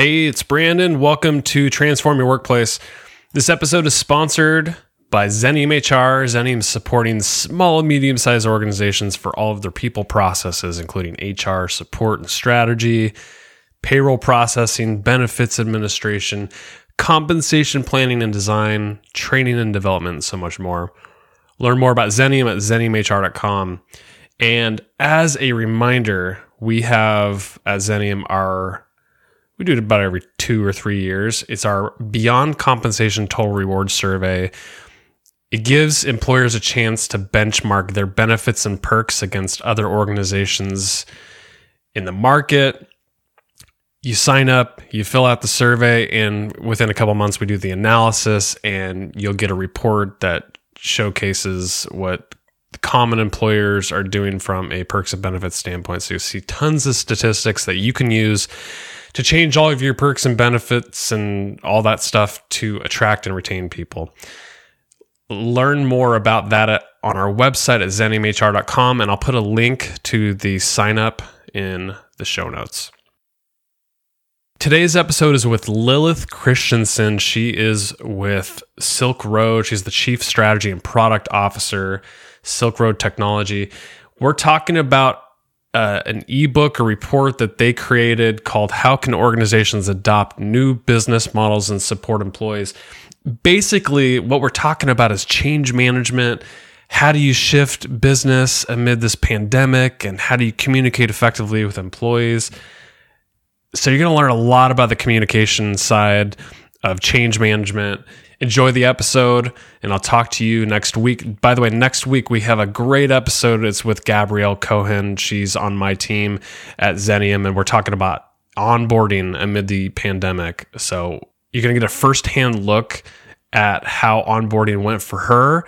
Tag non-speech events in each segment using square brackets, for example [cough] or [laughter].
Hey, it's Brandon. Welcome to Transform Your Workplace. This episode is sponsored by Xenium HR. Xenium is supporting small and medium sized organizations for all of their people processes, including HR, support, and strategy, payroll processing, benefits administration, compensation planning and design, training and development, and so much more. Learn more about Xenium at xeniumhr.com. And as a reminder, we have at Xenium our we do it about every two or three years. It's our Beyond Compensation Total Reward Survey. It gives employers a chance to benchmark their benefits and perks against other organizations in the market. You sign up, you fill out the survey, and within a couple months, we do the analysis, and you'll get a report that showcases what common employers are doing from a perks and benefits standpoint. So you see tons of statistics that you can use to change all of your perks and benefits and all that stuff to attract and retain people. Learn more about that at, on our website at xeniumhr.com, and I'll put a link to the sign up in the show notes. Today's episode is with Lilith Christiansen. She is with Silk Road. She's the Chief Strategy and Product Officer, Silk Road Technology. We're talking about uh, an ebook, a report that they created called How Can Organizations Adopt New Business Models and Support Employees. Basically, what we're talking about is change management. How do you shift business amid this pandemic? And how do you communicate effectively with employees? So, you're going to learn a lot about the communication side of change management enjoy the episode, and I'll talk to you next week. By the way, next week we have a great episode. It's with Gabrielle Cohen. She's on my team at Xenium, and we're talking about onboarding amid the pandemic. So you're going to get a firsthand look at how onboarding went for her,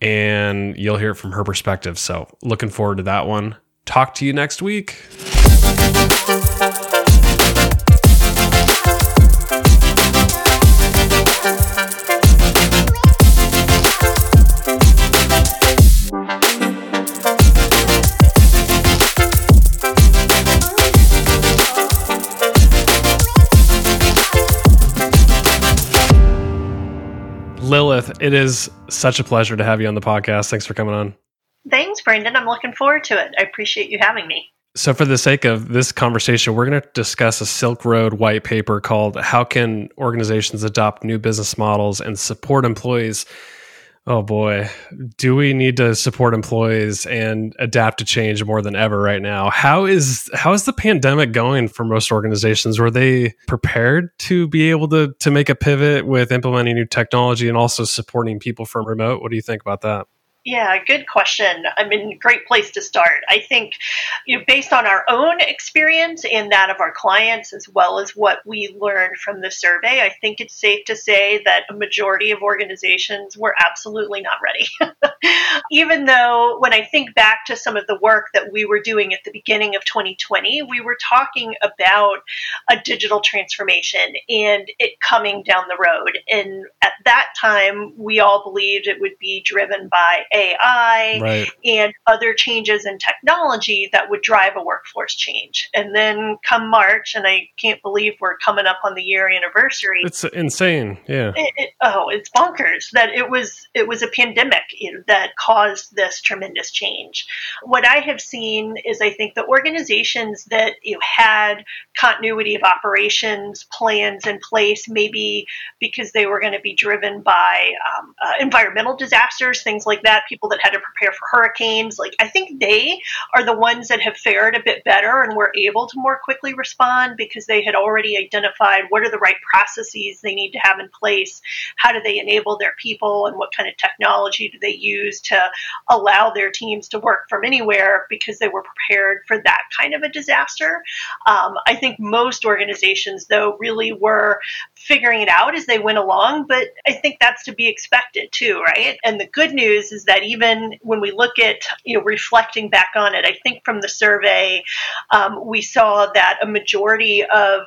and you'll hear it from her perspective. So looking forward to that one. Talk to you next week. It is such a pleasure to have you on the podcast. Thanks for coming on. Thanks, Brandon. I'm looking forward to it. I appreciate you having me. So, for the sake of this conversation, we're going to discuss a Silk Road white paper called How Can Organizations Adopt New Business Models and Support Employees Oh boy, do we need to support employees and adapt to change more than ever right now? How is how is the pandemic going for most organizations? Were they prepared to be able to to make a pivot with implementing new technology and also supporting people from remote? What do you think about that? Yeah, good question. I mean, great place to start. I think, you know, based on our own experience and that of our clients, as well as what we learned from the survey, I think it's safe to say that a majority of organizations were absolutely not ready. [laughs] Even though, when I think back to some of the work that we were doing at the beginning of 2020, we were talking about a digital transformation and it coming down the road. And at that time, we all believed it would be driven by AI right. and other changes in technology that would drive a workforce change. And then come March, and I can't believe we're coming up on the year anniversary. It's insane. Yeah. It, it, oh, it's bonkers that it was it was a pandemic that caused this tremendous change. What I have seen is I think the organizations that you had continuity of operations plans in place, maybe because they were going to be driven by um, uh, environmental disasters, things like that people that had to prepare for hurricanes. Like, I think they are the ones that have fared a bit better and were able to more quickly respond because they had already identified what are the right processes they need to have in place. How do they enable their people and what kind of technology do they use to allow their teams to work from anywhere because they were prepared for that kind of a disaster. Um, I think most organizations, though, really were figuring it out as they went along, but I think that's to be expected too, right? And the good news is that even when we look at, you know, reflecting back on it, I think from the survey, um, we saw that a majority of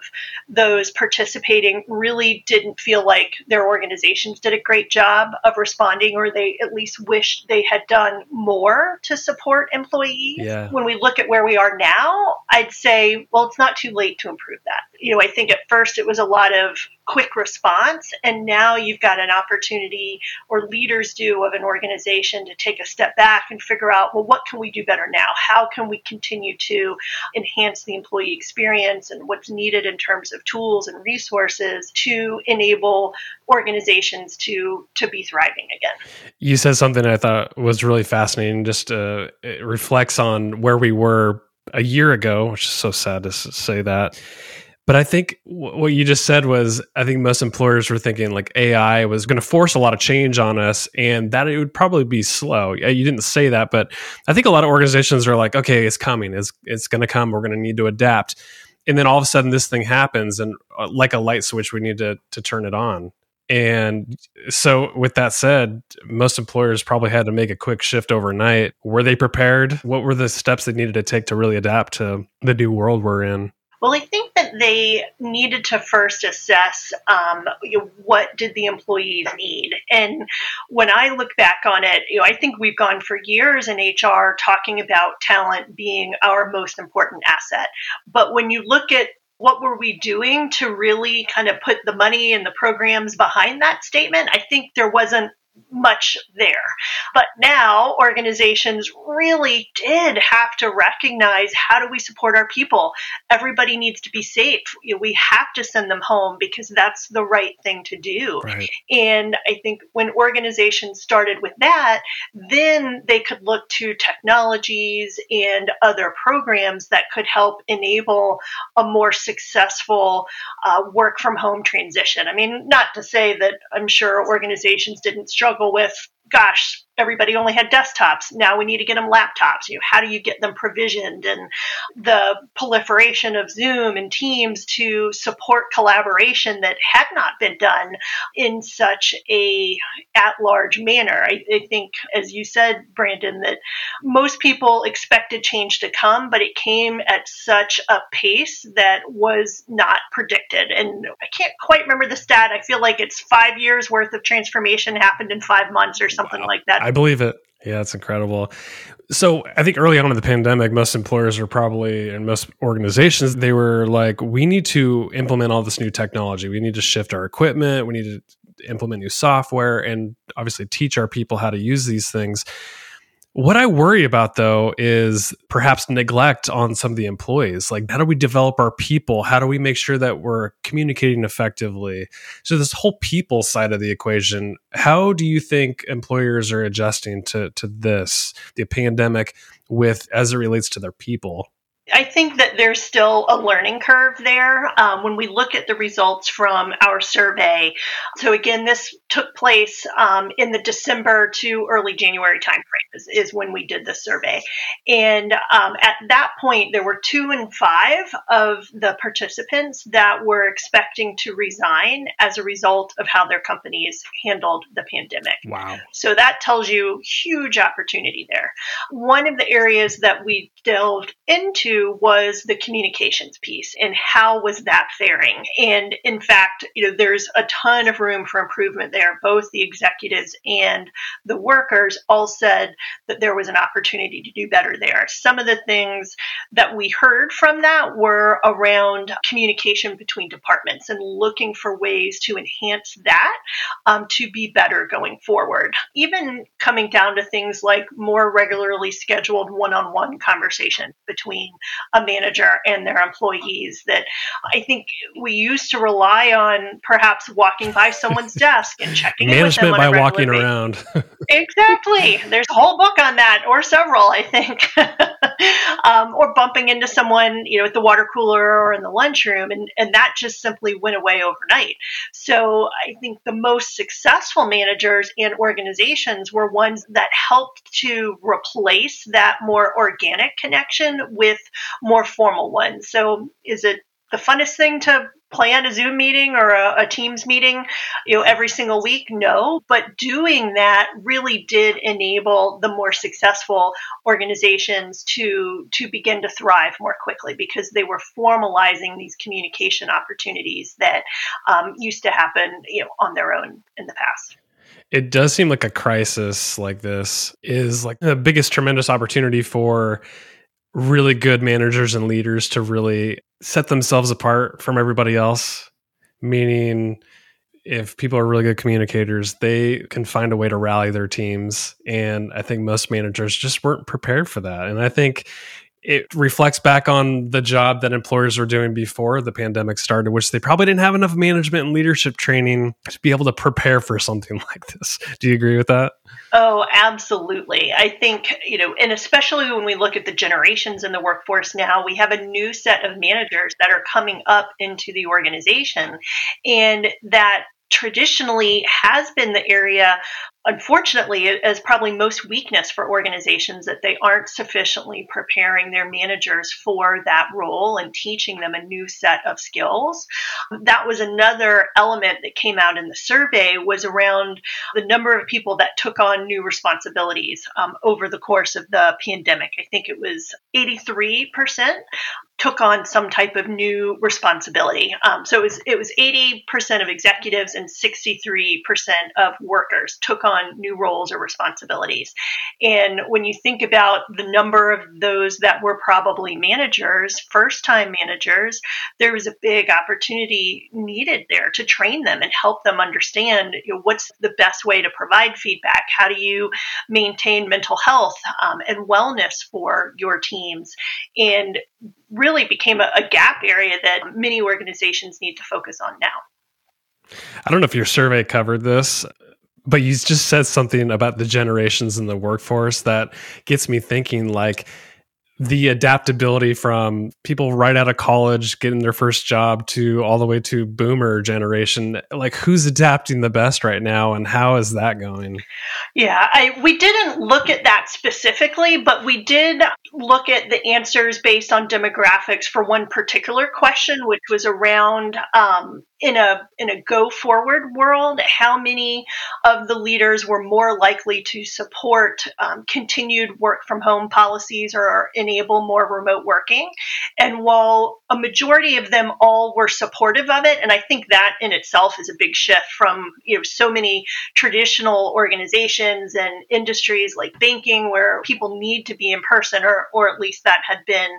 those participating really didn't feel like their organizations did a great job of responding, or they at least wished they had done more to support employees. Yeah. When we look at where we are now, I'd say, well, it's not too late to improve that. You know, I think at first it was a lot of quick response. And now you've got an opportunity, or leaders do, of an organization to take a step back and figure out, well, what can we do better now? How can we continue to enhance the employee experience and what's needed in terms of tools and resources to enable organizations to to be thriving again? You said something I thought was really fascinating. Just uh, reflects on where we were a year ago, which is so sad to say that but I think what you just said was, I think most employers were thinking like AI was going to force a lot of change on us and that it would probably be slow. You didn't say that, but I think a lot of organizations are like, okay, it's coming. It's, it's going to come. We're going to need to adapt. And then all of a sudden this thing happens and uh, like a light switch, we need to, to turn it on. And so, with that said, most employers probably had to make a quick shift overnight. Were they prepared? What were the steps they needed to take to really adapt to the new world we're in? Well, I think that they needed to first assess um, you know, what did the employees need. And when I look back on it, you know, I think we've gone for years in HR talking about talent being our most important asset. But when you look at what were we doing to really kind of put the money and the programs behind that statement? I think there wasn't much there. But now organizations really did have to recognize how do we support our people? Everybody needs to be safe. We have to send them home because that's the right thing to do. Right. And I think when organizations started with that, then they could look to technologies and other programs that could help enable a more successful uh, work from home transition. I mean, not to say that I'm sure organizations didn't struggle with gosh, everybody only had desktops. Now we need to get them laptops. You know, how do you get them provisioned? And the proliferation of Zoom and Teams to support collaboration that had not been done in such a at-large manner. I, I think, as you said, Brandon, that most people expected change to come, but it came at such a pace that was not predicted. And I can't quite remember the stat. I feel like it's five years worth of transformation happened in five months or something wow. like that. I believe it. Yeah, it's incredible. So I think early on in the pandemic, most employers are probably and most organizations they were like, we need to implement all this new technology. We need to shift our equipment. We need to implement new software and obviously teach our people how to use these things. What I worry about though is perhaps neglect on some of the employees. Like, how do we develop our people? How do we make sure that we're communicating effectively? So, this whole people side of the equation, how do you think employers are adjusting to, to this, the pandemic, with as it relates to their people? I think that there's still a learning curve there um, when we look at the results from our survey. So again, this took place um, in the December to early January timeframe is, is when we did the survey, and um, at that point there were two and five of the participants that were expecting to resign as a result of how their companies handled the pandemic. Wow! So that tells you huge opportunity there. One of the areas that we delved into was the communications piece and how was that faring. And in fact, you know, there's a ton of room for improvement there. Both the executives and the workers all said that there was an opportunity to do better there. Some of the things that we heard from that were around communication between departments and looking for ways to enhance that um, to be better going forward. Even coming down to things like more regularly scheduled one on one conversation between a manager and their employees that I think we used to rely on perhaps walking by someone's [laughs] desk and checking management by walking basis. around. [laughs] exactly. There's a whole book on that, or several, I think, [laughs] [laughs] um, or bumping into someone, you know, at the water cooler or in the lunchroom, and and that just simply went away overnight. So I think the most successful managers and organizations were ones that helped to replace that more organic connection with more formal ones. So is it the funnest thing to plan a Zoom meeting or a, a, Teams meeting, you know, every single week? No, but doing that really did enable the more successful organizations to to begin to thrive more quickly because they were formalizing these communication opportunities that um, used to happen, you know, on their own in the past it does seem like a crisis like this is like the biggest tremendous opportunity for really good managers and leaders to really set themselves apart from everybody else meaning if people are really good communicators they can find a way to rally their teams and i think most managers just weren't prepared for that and i think it reflects back on the job that employers were doing before the pandemic started, which they probably didn't have enough management and leadership training to be able to prepare for something [laughs] like this. Do you agree with that? Oh, absolutely. I think, you know, and especially when we look at the generations in the workforce now, we have a new set of managers that are coming up into the organization. And that traditionally has been the area unfortunately as probably most weakness for organizations that they aren't sufficiently preparing their managers for that role and teaching them a new set of skills. That was another element that came out in the survey was around the number of people that took on new responsibilities um, over the course of the pandemic. I think it was 83% took on some type of new responsibility. Um, so it was it was 80% of executives and 63% of workers took on new roles or responsibilities. And when you think about the number of those that were probably managers, first time managers, there was a big opportunity needed there to train them and help them understand you know, what's the best way to provide feedback. How do you maintain mental health um, and wellness for your teams? And really became a, a gap area that many organizations need to focus on now. I don't know if your survey covered this, but you just said something about the generations in the workforce that gets me thinking like the adaptability from people right out of college getting their first job to all the way to boomer generation. Like who's adapting the best right now and how is that going? Yeah I, we didn't look at that specifically but we did look at the answers based on demographics for one particular question which was around um, in a in a go forward world, how many of the leaders were more likely to support um, continued work from home policies or enable more remote working? And while a majority of them all were supportive of it, and I think that in itself is a big shift from you know so many traditional organizations and industries like banking where people need to be in person, or or at least that had been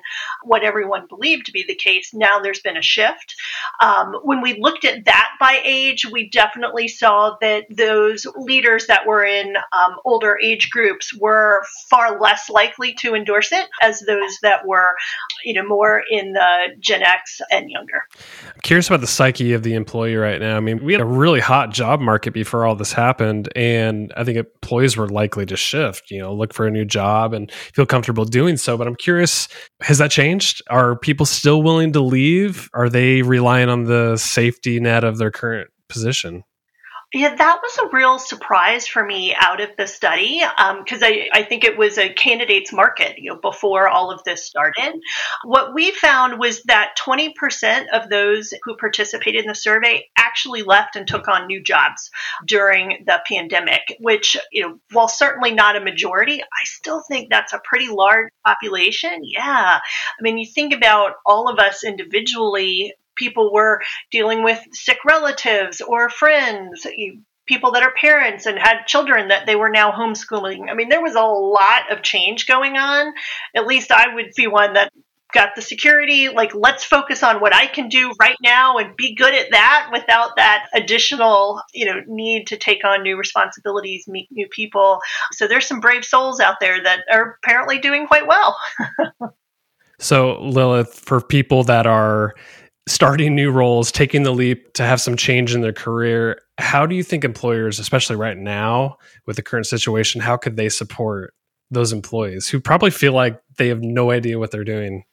what everyone believed to be the case. Now there's been a shift. Um, when we look looked at that by age, we definitely saw that those leaders that were in um, older age groups were far less likely to endorse it as those that were, you know, more in the Gen X and younger. I'm curious about the psyche of the employee right now. I mean, we had a really hot job market before all this happened, and I think employees were likely to shift, you know, look for a new job and feel comfortable doing so. But I'm curious, has that changed? Are people still willing to leave? Are they relying on the safety safety net of their current position. Yeah, that was a real surprise for me out of the study because um, I, I think it was a candidates market you know, before all of this started. What we found was that 20% of those who participated in the survey actually left and took on new jobs during the pandemic, which, you know, while certainly not a majority, I still think that's a pretty large population. Yeah. I mean, you think about all of us individually people were dealing with sick relatives or friends, people that are parents and had children that they were now homeschooling. I mean, there was a lot of change going on. At least I would be one that got the security like let's focus on what i can do right now and be good at that without that additional you know need to take on new responsibilities meet new people so there's some brave souls out there that are apparently doing quite well [laughs] so lilith for people that are starting new roles, taking the leap to have some change in their career. How do you think employers, especially right now with the current situation, how could they support those employees who probably feel like they have no idea what they're doing?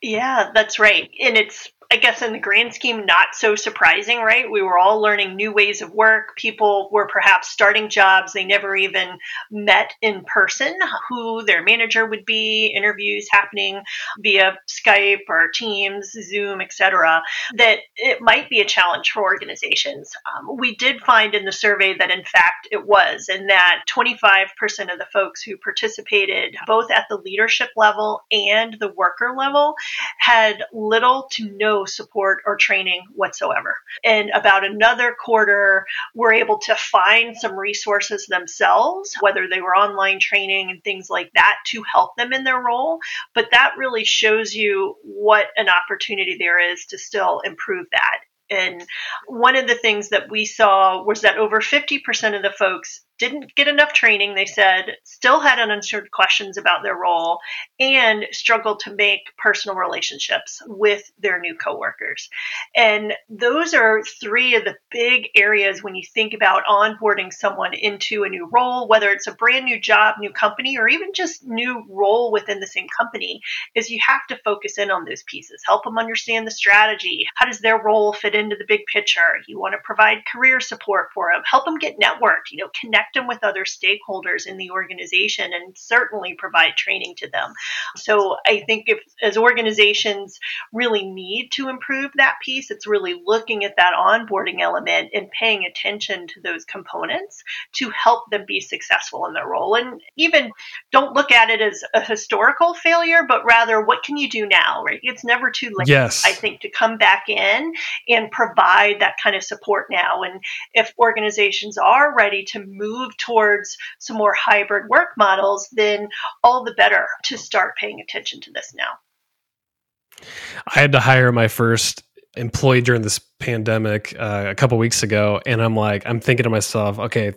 Yeah, that's right. And it's I guess in the grand scheme, not so surprising, right? We were all learning new ways of work. People were perhaps starting jobs they never even met in person, who their manager would be, interviews happening via Skype or Teams, Zoom, etc. That it might be a challenge for organizations. Um, we did find in the survey that in fact it was, and that 25% of the folks who participated, both at the leadership level and the worker level, had little to no support or training whatsoever. And about another quarter were able to find some resources themselves, whether they were online training and things like that to help them in their role. But that really shows you what an opportunity there is to still improve that. And one of the things that we saw was that over 50% of the folks didn't get enough training, they said, still had unanswered questions about their role, and struggled to make personal relationships with their new coworkers. And those are three of the big areas when you think about onboarding someone into a new role, whether it's a brand new job, new company, or even just new role within the same company, is you have to focus in on those pieces. Help them understand the strategy. How does their role fit into the big picture? You want to provide career support for them, help them get networked, you know, connect connect them with other stakeholders in the organization and certainly provide training to them. So I think if as organizations really need to improve that piece, it's really looking at that onboarding element and paying attention to those components to help them be successful in their role. And even don't look at it as a historical failure, but rather what can you do now, right? It's never too late, yes. I think, to come back in and provide that kind of support now. And if organizations are ready to move move towards some more hybrid work models, then all the better to start paying attention to this now. I had to hire my first employee during this pandemic uh, a couple weeks ago, and I'm like, I'm thinking to myself, okay,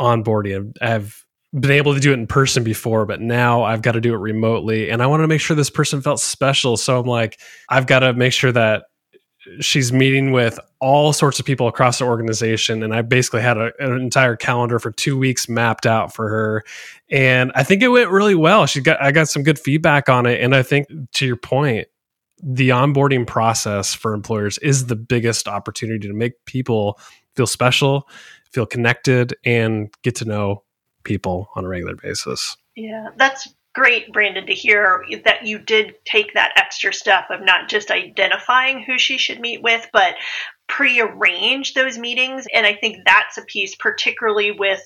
onboarding, I've been able to do it in person before, but now I've got to do it remotely. And I want to make sure this person felt special. So I'm like, I've got to make sure that she's meeting with all sorts of people across the organization and i basically had a, an entire calendar for two weeks mapped out for her. And i think it went really well. She got i got some good feedback on it. And i think to your point the onboarding process for employers is the biggest opportunity to make people feel special feel connected and get to know people on a regular basis. Yeah that's great, Brandon, to hear that you did take that extra step of not just identifying who she should meet with, but pre-arrange those meetings. And i think that's a piece particularly with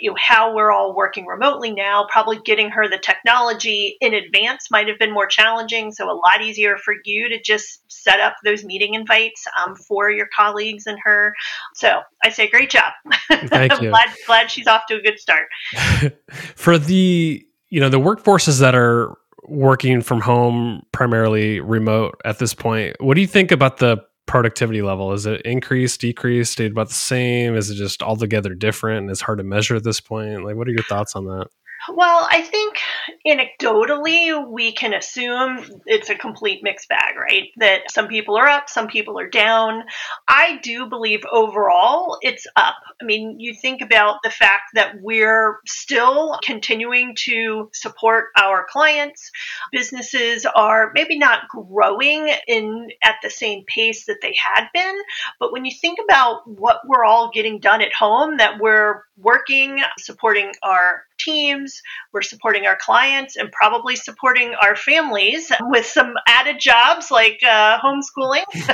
you know how we're all working remotely now probably getting her the technology in advance might have been more challenging. So a lot easier for you to just set up those meeting invites um, for your colleagues and her. So i say great job. [laughs] Thank you. glad, glad she's off to a good start. [laughs] For the you know the workforces that are working from home primarily remote at this point what do you think about the productivity level? Is it increased decreased? Stayed about the same? Is it just altogether different and it's hard to measure at this point? Like what are your thoughts on that well, I think anecdotally, we can assume it's a complete mixed bag, right? That some people are up, some people are down. I do believe overall it's up. I mean, you think about the fact that we're still continuing to support our clients. Businesses are maybe not growing in at the same pace that they had been, but when you think about what we're all getting done at home, that we're working, supporting our teams, we're supporting our clients, and probably supporting our families with some added jobs like uh, homeschooling. [laughs]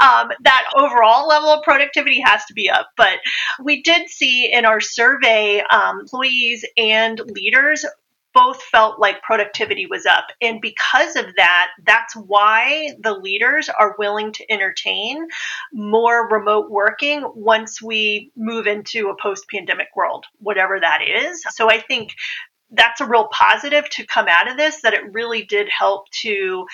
um, that overall level of productivity has to be up. But we did see in our survey um, employees and leaders both felt like productivity was up. And because of that, that's why the leaders are willing to entertain more remote working once we move into a post pandemic world, whatever that is. So I think that's a real positive to come out of this that it really did help to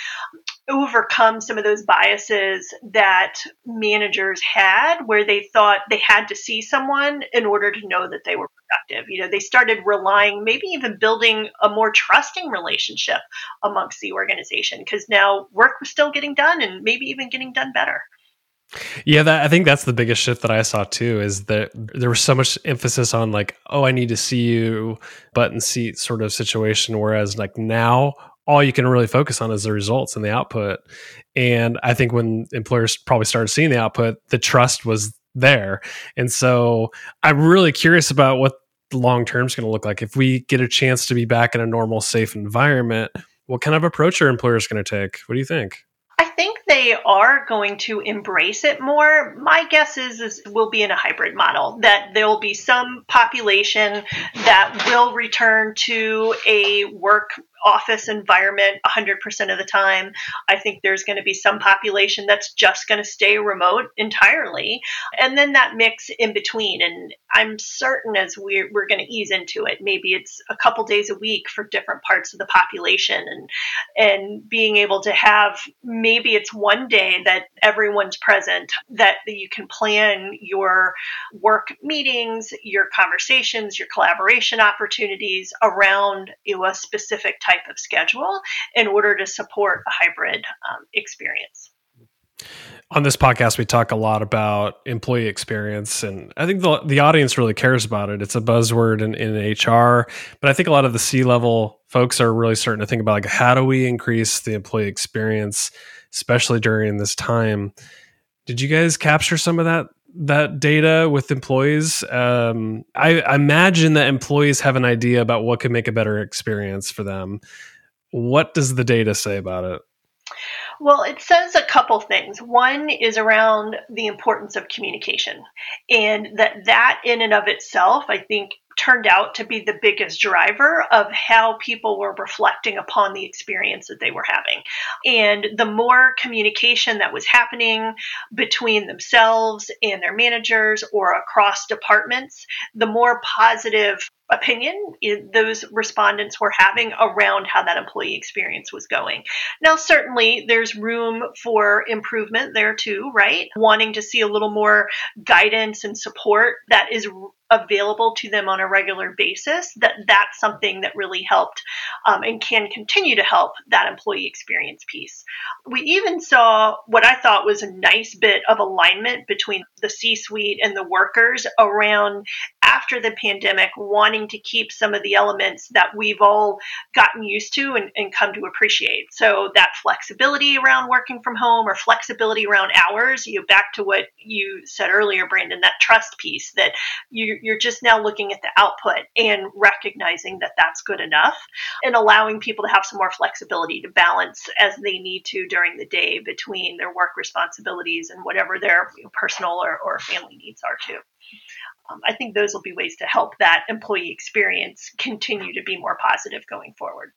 overcome some of those biases that managers had where they thought they had to see someone in order to know that they were productive you know they started relying maybe even building a more trusting relationship amongst the organization because now work was still getting done and maybe even getting done better yeah, that, I think that's the biggest shift that I saw too. Is that there was so much emphasis on like, oh, I need to see you, button seat sort of situation. Whereas like now, all you can really focus on is the results and the output. And I think when employers probably started seeing the output, the trust was there. And so I'm really curious about what the long term is going to look like. If we get a chance to be back in a normal, safe environment, what kind of approach are employers going to take? What do you think? I think they are going to embrace it more. My guess is, is we'll be in a hybrid model that there will be some population that will return to a work office environment 100% of the time. I think there's going to be some population that's just going to stay remote entirely. And then that mix in between. And I'm certain as we're, we're going to ease into it, maybe it's a couple days a week for different parts of the population and, and being able to have maybe it's one day that everyone's present, that you can plan your work meetings, your conversations, your collaboration opportunities around you know, a specific type type of schedule in order to support a hybrid um, experience. On this podcast, we talk a lot about employee experience, and I think the, the audience really cares about it. It's a buzzword in, in HR, but I think a lot of the C level folks are really starting to think about like how do we increase the employee experience, especially during this time. Did you guys capture some of that that data with employees. Um, I, I imagine that employees have an idea about what could make a better experience for them. What does the data say about it? Well, it says a couple things. One is around the importance of communication, and that that in and of itself, I think, turned out to be the biggest driver of how people were reflecting upon the experience that they were having. And the more communication that was happening between themselves and their managers or across departments, the more positive opinion eh, those respondents were having around how that employee experience was going. Now, certainly there's room for improvement there too, right? Wanting to see a little more guidance and support that is available to them on a regular basis that that's something that really helped um, and can continue to help that employee experience piece. We even saw what i thought was a nice bit of alignment between the c suite and the workers around after the pandemic wanting to keep some of the elements that we've all gotten used to and, and come to appreciate. So that flexibility around working from home or flexibility around hours you know, back to what you said earlier brandon that trust piece that you you're just now looking at the output and recognizing that that's good enough and allowing people to have some more flexibility to balance as they need to during the day between their work responsibilities and whatever their personal or, or family needs are too. Um, I think those will be ways to help that employee experience continue to be more positive going forward.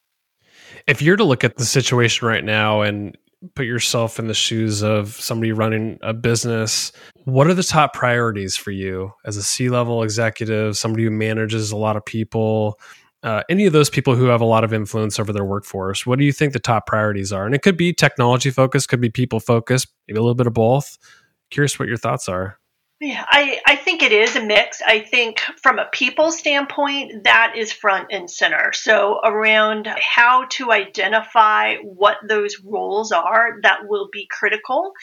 If you're to look at the situation right now and put yourself in the shoes of somebody running a business what are the top priorities for you as a c-level executive somebody who manages a lot of people uh, any of those people who have a lot of influence over their workforce? What do you think the top priorities are? And it could be technology focused could be people focused maybe a little bit of both. Curious what your thoughts are yeah, I, I think it is a mix. I think from a people standpoint, that is front and center. So, around how to identify what those roles are that will be critical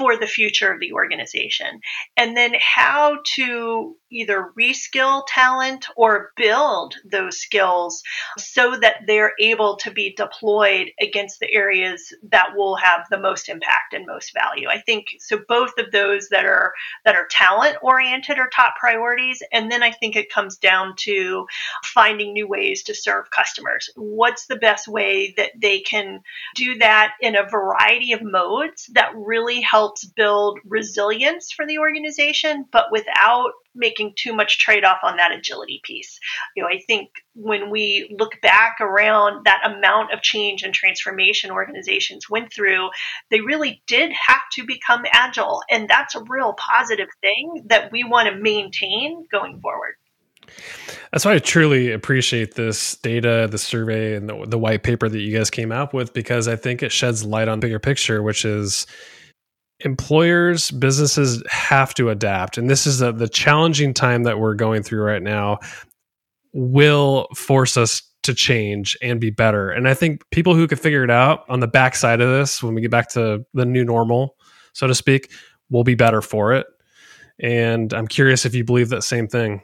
for the future of the organization. And then how to either reskill talent or build those skills so that they're able to be deployed against the areas that will have the most impact and most value. I think so both of those that are that are talent oriented are top priorities and then I think it comes down to finding new ways to serve customers. What's the best way that they can do that in a variety of modes that really help helps build resilience for the organization, but without making too much trade off on that agility piece. You know, I think when we look back around that amount of change and transformation organizations went through, they really did have to become agile. And that's a real positive thing that we want to maintain going forward. That's why I truly appreciate this data, the survey, and the, the white paper that you guys came out with because I think it sheds light on bigger picture, which is employers businesses have to adapt. And this is a, the challenging time that we're going through right now will force us to change and be better. And i think people who can figure it out on the backside of this when we get back to the new normal so to speak will be better for it. And i'm curious if you believe that same thing.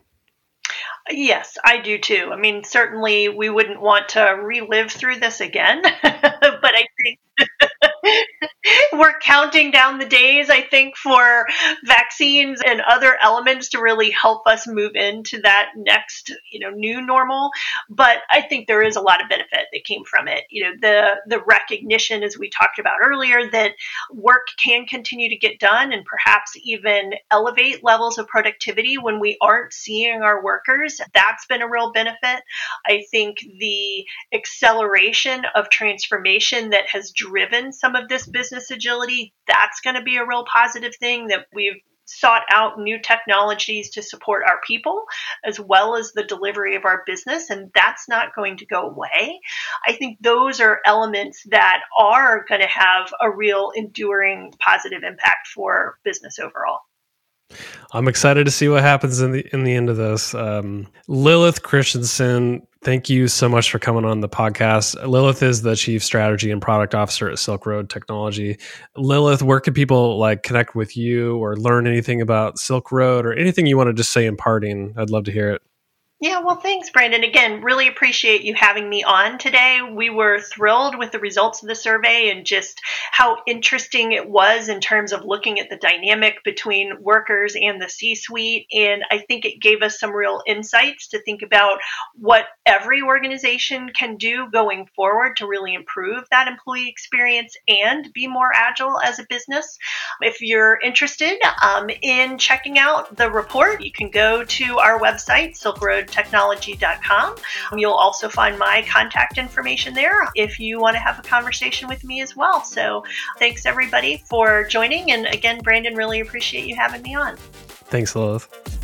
Yes, I do too. I mean, certainly we wouldn't want to relive through this again, [laughs] but I think [laughs] we're counting down the days, I think, for vaccines and other elements to really help us move into that next, you know, new normal. But I think there is a lot of benefit that came from it. You know, the the recognition, as we talked about earlier, that work can continue to get done and perhaps even elevate levels of productivity when we aren't seeing our workers. That's been a real benefit. I think the acceleration of transformation that has driven some of this business agility, that's going to be a real positive thing that we've sought out new technologies to support our people as well as the delivery of our business, and that's not going to go away. I think those are elements that are going to have a real enduring positive impact for business overall. I'm excited to see what happens in the in the end of this. Um, Lilith Christiansen, thank you so much for coming on the podcast. Lilith is the chief strategy and product officer at Silk Road Technology. Lilith, where can people like connect with you or learn anything about Silk Road or anything you want to just say in parting? I'd love to hear it. Yeah, well, thanks, Brandon. Again, really appreciate you having me on today. We were thrilled with the results of the survey and just how interesting it was in terms of looking at the dynamic between workers and the C suite. And I think it gave us some real insights to think about what every organization can do going forward to really improve that employee experience and be more agile as a business. If you're interested um, in checking out the report, you can go to our website, silkroadtechnology.com. You'll also find my contact information there if you want to have a conversation with me as well. So thanks everybody for joining. And again, Brandon, really appreciate you having me on. Thanks, Lilith.